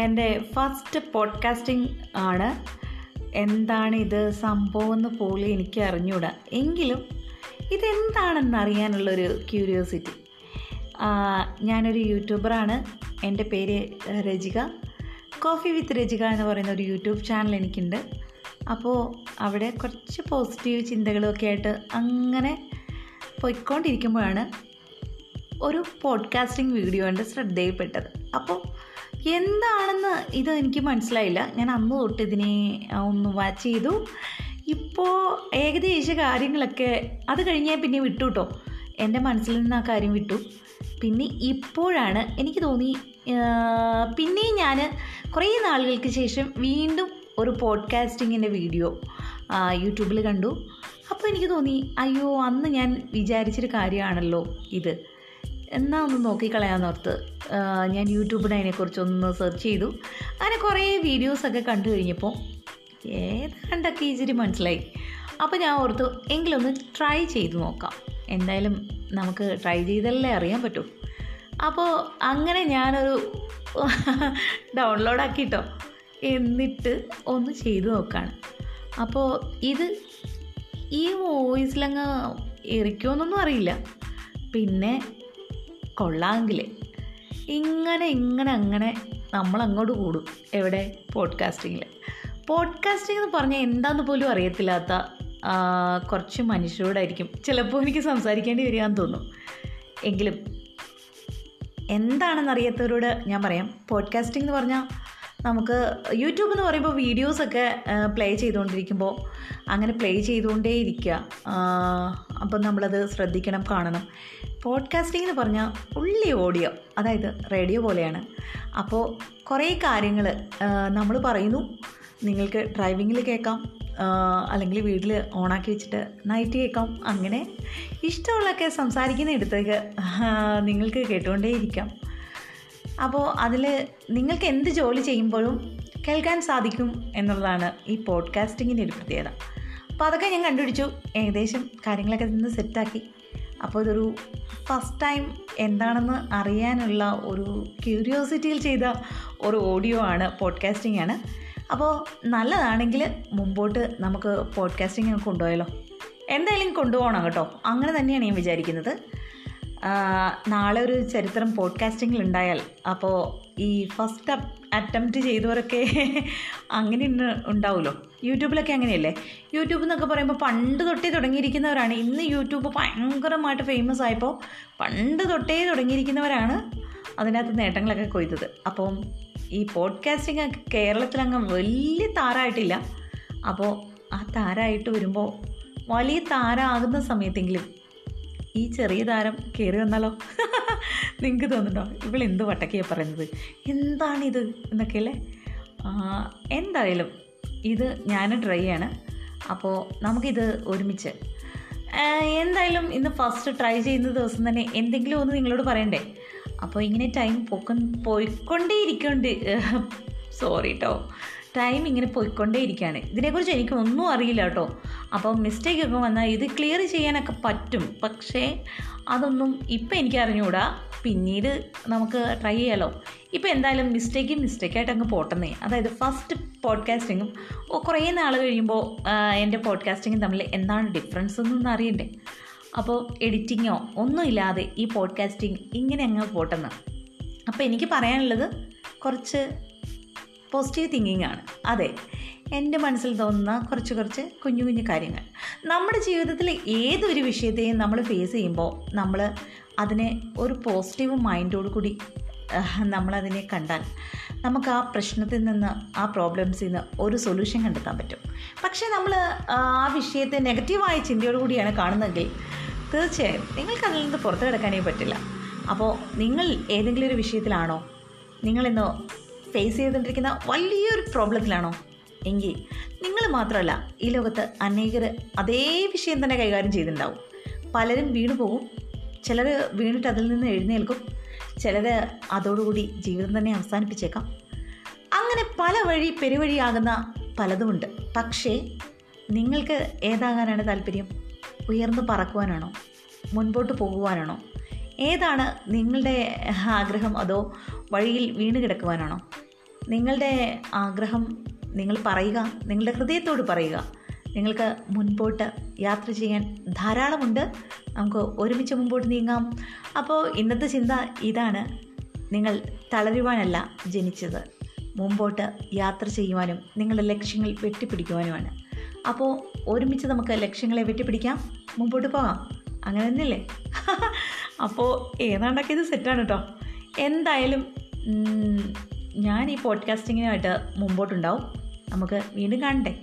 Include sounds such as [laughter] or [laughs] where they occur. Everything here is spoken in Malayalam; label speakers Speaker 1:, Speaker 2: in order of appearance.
Speaker 1: എന്റെ ഫസ്റ്റ് പോഡ്കാസ്റ്റിംഗ് ആണ്. എന്താണ് ഇത് സംഭവം എന്ന് പോലും എനിക്ക് അറിഞ്ഞൂടാ. എങ്കിലും ഇതെന്താണെന്ന് അറിയാനുള്ളൊരു ക്യൂരിയോസിറ്റി ഞാനൊരു യൂട്യൂബറാണ് എന്റെ പേര് രജിക. കോഫി വിത്ത് രജിക എന്ന് പറയുന്ന ഒരു യൂട്യൂബ് ചാനൽ എനിക്കുണ്ട്. അപ്പോൾ അവിടെ കുറച്ച് പോസിറ്റീവ് ചിന്തകളൊക്കെ ആയിട്ട് അങ്ങനെ പോയിക്കൊണ്ടിരിക്കുമ്പോഴാണ് ഒരു പോഡ്കാസ്റ്റിംഗ് വീഡിയോ എന്റെ ശ്രദ്ധയിൽപ്പെട്ടത്. അപ്പോൾ എന്താണെന്ന് ഇത് എനിക്ക് മനസ്സിലായില്ല. ഞാൻ അന്ന് തൊട്ട് ഇതിനെ ഒന്ന് വാച്ച് ചെയ്തു. ഇപ്പോൾ ഏകദേശ കാര്യങ്ങളൊക്കെ അത് കഴിഞ്ഞാൽ പിന്നെ വിട്ടു കേട്ടോ എന്റെ മനസ്സിൽ നിന്ന് ആ കാര്യം വിട്ടു. പിന്നെ ഇപ്പോഴാണ് എനിക്ക് തോന്നി പിന്നെയും ഞാൻ കുറേ നാളുകൾക്ക് ശേഷം വീണ്ടും ഒരു പോഡ്കാസ്റ്റിങ്ങിന്റെ വീഡിയോ യൂട്യൂബിൽ കണ്ടു. അപ്പോൾ എനിക്ക് തോന്നി അയ്യോ അന്ന് ഞാൻ വിചാരിച്ചൊരു കാര്യമാണല്ലോ ഇത്. എന്നാൽ ഒന്ന് നോക്കിക്കളയാന്നോർത്ത് ഞാൻ യൂട്യൂബിൽ അതിനെക്കുറിച്ചൊന്ന് സെർച്ച് ചെയ്തു. അങ്ങനെ കുറേ വീഡിയോസൊക്കെ കണ്ടു കഴിഞ്ഞപ്പോൾ ഏതാണ്ടൊക്കെ ഇച്ചിരി മനസ്സിലായി. അപ്പോൾ ഞാൻ ഓർത്തു എങ്കിലൊന്ന് ട്രൈ ചെയ്ത് നോക്കാം. എന്തായാലും നമുക്ക് ട്രൈ ചെയ്തല്ലേ അറിയാൻ പറ്റൂ. അപ്പോൾ അങ്ങനെ ഞാനൊരു [laughs] ഡൗൺലോഡാക്കിട്ടോ എന്നിട്ട് ഒന്ന് ചെയ്തു നോക്കുകയാണ് അപ്പോൾ ഇത് ഈ വോയിസിലങ്ങ് എറിക്കുമെന്നൊന്നും അറിയില്ല. പിന്നെ കൊള്ളാമെങ്കിൽ ഇങ്ങനെ ഇങ്ങനെ അങ്ങനെ നമ്മൾ അങ്ങോട്ട് കൂടും എവിടെ? പോഡ്കാസ്റ്റിങ്ങിൽ പോഡ്കാസ്റ്റിംഗ് എന്ന് പറഞ്ഞാൽ എന്താണെന്ന് പോലും അറിയത്തില്ലാത്ത കുറച്ച് മനുഷ്യരോടായിരിക്കും ചിലപ്പോൾ എനിക്ക് സംസാരിക്കേണ്ടി വരികയെന്ന് തോന്നും. എങ്കിലും എന്താണെന്നറിയാത്തവരോട് ഞാൻ പറയാം. പോഡ്കാസ്റ്റിംഗ് എന്ന് പറഞ്ഞാൽ നമുക്ക് യൂട്യൂബ് എന്ന് പറയുമ്പോൾ വീഡിയോസൊക്കെ പ്ലേ ചെയ്തുകൊണ്ടിരിക്കുമ്പോൾ അങ്ങനെ പ്ലേ ചെയ്തുകൊണ്ടേ ഇരിക്കുക അപ്പം നമ്മളത് ശ്രദ്ധിക്കണം കാണണം. പോഡ്കാസ്റ്റിംഗ് എന്ന് പറഞ്ഞാൽ ഉള്ളി ഓഡിയോ അതായത് റേഡിയോ പോലെയാണ്. അപ്പോൾ കുറേ കാര്യങ്ങൾ നമ്മൾ പറയുന്നു. നിങ്ങൾക്ക് ഡ്രൈവിങ്ങിൽ കേൾക്കാം അല്ലെങ്കിൽ വീട്ടിൽ ഓണാക്കി വെച്ചിട്ട് നൈറ്റ് കേൾക്കാം. അങ്ങനെ ഇഷ്ടമുള്ളൊക്കെ സംസാരിക്കുന്ന ഇടത്തേക്ക് നിങ്ങൾക്ക് കേട്ടുകൊണ്ടേ ഇരിക്കാം അപ്പോൾ അതിൽ നിങ്ങൾക്ക് എന്ത് ജോലി ചെയ്യുമ്പോഴും കേൾക്കാൻ സാധിക്കും എന്നുള്ളതാണ് ഈ പോഡ്കാസ്റ്റിങ്ങിന്റെ ഒരു പ്രത്യേകത. അപ്പോൾ അതൊക്കെ ഞാൻ കണ്ടുപിടിച്ചു. ഏകദേശം കാര്യങ്ങളൊക്കെ നിന്ന് സെറ്റാക്കി. അപ്പോൾ ഇതൊരു ഫസ്റ്റ് ടൈം എന്താണെന്ന് അറിയാനുള്ള ഒരു ക്യൂരിയോസിറ്റിയിൽ ചെയ്ത ഒരു ഓഡിയോ ആണ് പോഡ്കാസ്റ്റിംഗ് ആണ്. അപ്പോൾ നല്ലതാണെങ്കിൽ മുമ്പോട്ട് നമുക്ക് പോഡ്കാസ്റ്റിംഗ് കൊണ്ടുപോയാലോ. എന്തായാലും കൊണ്ടുപോകണം കേട്ടോ. അങ്ങനെ തന്നെയാണ് ഞാൻ വിചാരിക്കുന്നത്. നാളെ ഒരു ചരിത്രം പോഡ്കാസ്റ്റിംഗിൽ ഉണ്ടായാൽ അപ്പോൾ ഈ ഫസ്റ്റ് അറ്റംപ്റ്റ് ചെയ്തവരൊക്കെ [laughs] അങ്ങനെ ഉണ്ടാവുമല്ലോ. യൂട്യൂബിലൊക്കെ അങ്ങനെയല്ലേ? യൂട്യൂബ് എന്നൊക്കെ പറയുമ്പോൾ പണ്ട് തൊട്ടേ തുടങ്ങിയിരിക്കുന്നവരാണ്. ഇന്ന് യൂട്യൂബ് ഭയങ്കരമായിട്ട് ഫേമസ് ആയപ്പോൾ പണ്ട് തൊട്ടേ തുടങ്ങിയിരിക്കുന്നവരാണ് അതിനകത്ത് നേട്ടങ്ങളൊക്കെ കൊയ്തത്. അപ്പം ഈ പോഡ്കാസ്റ്റിംഗ് കേരളത്തിലങ്ങ് വലിയ താരമായിട്ടില്ല അപ്പോൾ ആ താരമായിട്ട് വരുമ്പോൾ വലിയ താരമാകുന്ന സമയത്തെങ്കിലും ഈ ചെറിയ താരം കയറി വന്നാലോ? [laughs] നിങ്ങൾക്ക് തോന്നുന്നുണ്ടോ? ഇവൾ എന്ത് വട്ടക്കിയാ പറയുന്നത്? എന്താണിത് എന്നൊക്കെയല്ലേ എന്തായാലും ഇത് ഞാൻ ട്രൈ ആണ് അപ്പോൾ നമുക്കിത് ഒരുമിച്ച്. എന്തായാലും ഇന്ന് ഫസ്റ്റ് ട്രൈ ചെയ്യുന്ന ദിവസം തന്നെ എന്തെങ്കിലും ഒന്ന് നിങ്ങളോട് പറയണ്ടേ? അപ്പോൾ ഇങ്ങനെ ടൈം പൊക്കൻ പോയിക്കൊണ്ടേ ഇരിക്കുന്നുണ്ട് സോറി [laughs] കേട്ടോ ടൈം ഇങ്ങനെ പോയിക്കൊണ്ടേയിരിക്കുകയാണ് ഇതിനെക്കുറിച്ച് എനിക്ക് ഒന്നും അറിയില്ല കേട്ടോ അപ്പം മിസ്റ്റേക്ക് ഒക്കെ വന്നാൽ ഇത് ക്ലിയർ ചെയ്യാനൊക്കെ പറ്റും. പക്ഷേ അതൊന്നും ഇപ്പം എനിക്ക് അറിഞ്ഞുകൂടാ പിന്നീട് നമുക്ക് ട്രൈ ചെയ്യാലോ. ഇപ്പോൾ എന്തായാലും മിസ്റ്റേക്ക് മിസ്റ്റേക്കായിട്ട് അങ്ങ് പോട്ടെന്നേ. അതായത് ഫസ്റ്റ് പോഡ്കാസ്റ്റിങ്ങും കുറേ നാൾ കഴിയുമ്പോൾ എന്റെ പോഡ്കാസ്റ്റിങ്ങും തമ്മിൽ എന്താണ് ഡിഫറൻസ് എന്നൊന്നും അറിയണ്ടേ? അപ്പോൾ എഡിറ്റിങ്ങോ ഒന്നുമില്ലാതെ ഈ പോഡ്കാസ്റ്റിംഗ് ഇങ്ങനെ അങ്ങ് പോട്ടെന്ന്. അപ്പോൾ എനിക്ക് പറയാനുള്ളത് കുറച്ച് പോസിറ്റീവ് തിങ്കിങ് ആണ്. അതെ എന്റെ മനസ്സിൽ തോന്നുന്ന കുറച്ച് കുറച്ച് കുഞ്ഞു കുഞ്ഞു കാര്യങ്ങൾ. നമ്മുടെ ജീവിതത്തിൽ ഏതൊരു വിഷയത്തെയും നമ്മൾ ഫേസ് ചെയ്യുമ്പോൾ നമ്മൾ അതിനെ ഒരു പോസിറ്റീവ് മൈൻഡോട് കൂടി നമ്മളതിനെ കണ്ടാൽ നമുക്ക് ആ പ്രശ്നത്തിൽ നിന്ന് ആ പ്രോബ്ലംസിൽ നിന്ന് ഒരു സൊല്യൂഷൻ കണ്ടെത്താൻ പറ്റും. പക്ഷേ നമ്മൾ ആ വിഷയത്തെ നെഗറ്റീവായ ചിന്തയോടു കൂടിയാണ് കാണുന്നതെങ്കിൽ തീർച്ചയായും നിങ്ങൾക്കതിൽ നിന്ന് പുറത്തു കിടക്കാനേ പറ്റില്ല. അപ്പോൾ നിങ്ങൾ ഏതെങ്കിലും ഒരു വിഷയത്തിലാണോ നിങ്ങളിന്ന് ഫേസ് ചെയ്തുകൊണ്ടിരിക്കുന്ന വലിയൊരു പ്രോബ്ലത്തിലാണോ എങ്കിൽ നിങ്ങൾ മാത്രമല്ല ഈ ലോകത്ത് അനേകർ അതേ വിഷയം തന്നെ കൈകാര്യം ചെയ്തിട്ടുണ്ടാവും. പലരും വീണു പോകും ചിലർ വീണിട്ട് അതിൽ നിന്ന് എഴുന്നേൽക്കും. ചിലർ അതോടുകൂടി ജീവിതം തന്നെ അവസാനിപ്പിച്ചേക്കാം. അങ്ങനെ പല വഴി പെരുവഴിയാകുന്ന പലതുമുണ്ട്. പക്ഷേ നിങ്ങൾക്ക് ഏതാകാനാണ് താല്പര്യം? ഉയർന്നു പറക്കുവാനാണോ? മുൻപോട്ട് പോകുവാനാണോ? ഏതാണ് നിങ്ങളുടെ ആഗ്രഹം അതോ വഴിയിൽ വീണ് കിടക്കുവാനാണോ? നിങ്ങളുടെ ആഗ്രഹം നിങ്ങൾ പറയുക നിങ്ങളുടെ ഹൃദയത്തോട് പറയുക. നിങ്ങൾക്ക് മുൻപോട്ട് യാത്ര ചെയ്യാൻ ധാരാളമുണ്ട്. നമുക്ക് ഒരുമിച്ച് മുമ്പോട്ട് നീങ്ങാം. അപ്പോൾ ഇന്നത്തെ ചിന്ത ഇതാണ്. നിങ്ങൾ തളരുവാനല്ല ജനിച്ചത്. മുമ്പോട്ട് യാത്ര ചെയ്യുവാനും നിങ്ങളുടെ ലക്ഷ്യങ്ങൾ വെട്ടിപ്പിടിക്കുവാനുമാണ്. അപ്പോൾ ഒരുമിച്ച് നമുക്ക് ലക്ഷ്യങ്ങളെ വെട്ടിപ്പിടിക്കാം. മുമ്പോട്ട് പോകാം. അങ്ങനെ തന്നെയല്ലേ [laughs] അപ്പോൾ ഏതാണ്ടൊക്കെ ഇത് സെറ്റാണ് കേട്ടോ എന്തായാലും ഞാൻ ഈ പോഡ്കാസ്റ്റിങ്ങിനായിട്ട് മുമ്പോട്ടുണ്ടാവും. നമുക്ക് വീണ്ടും കാണണ്ടേ?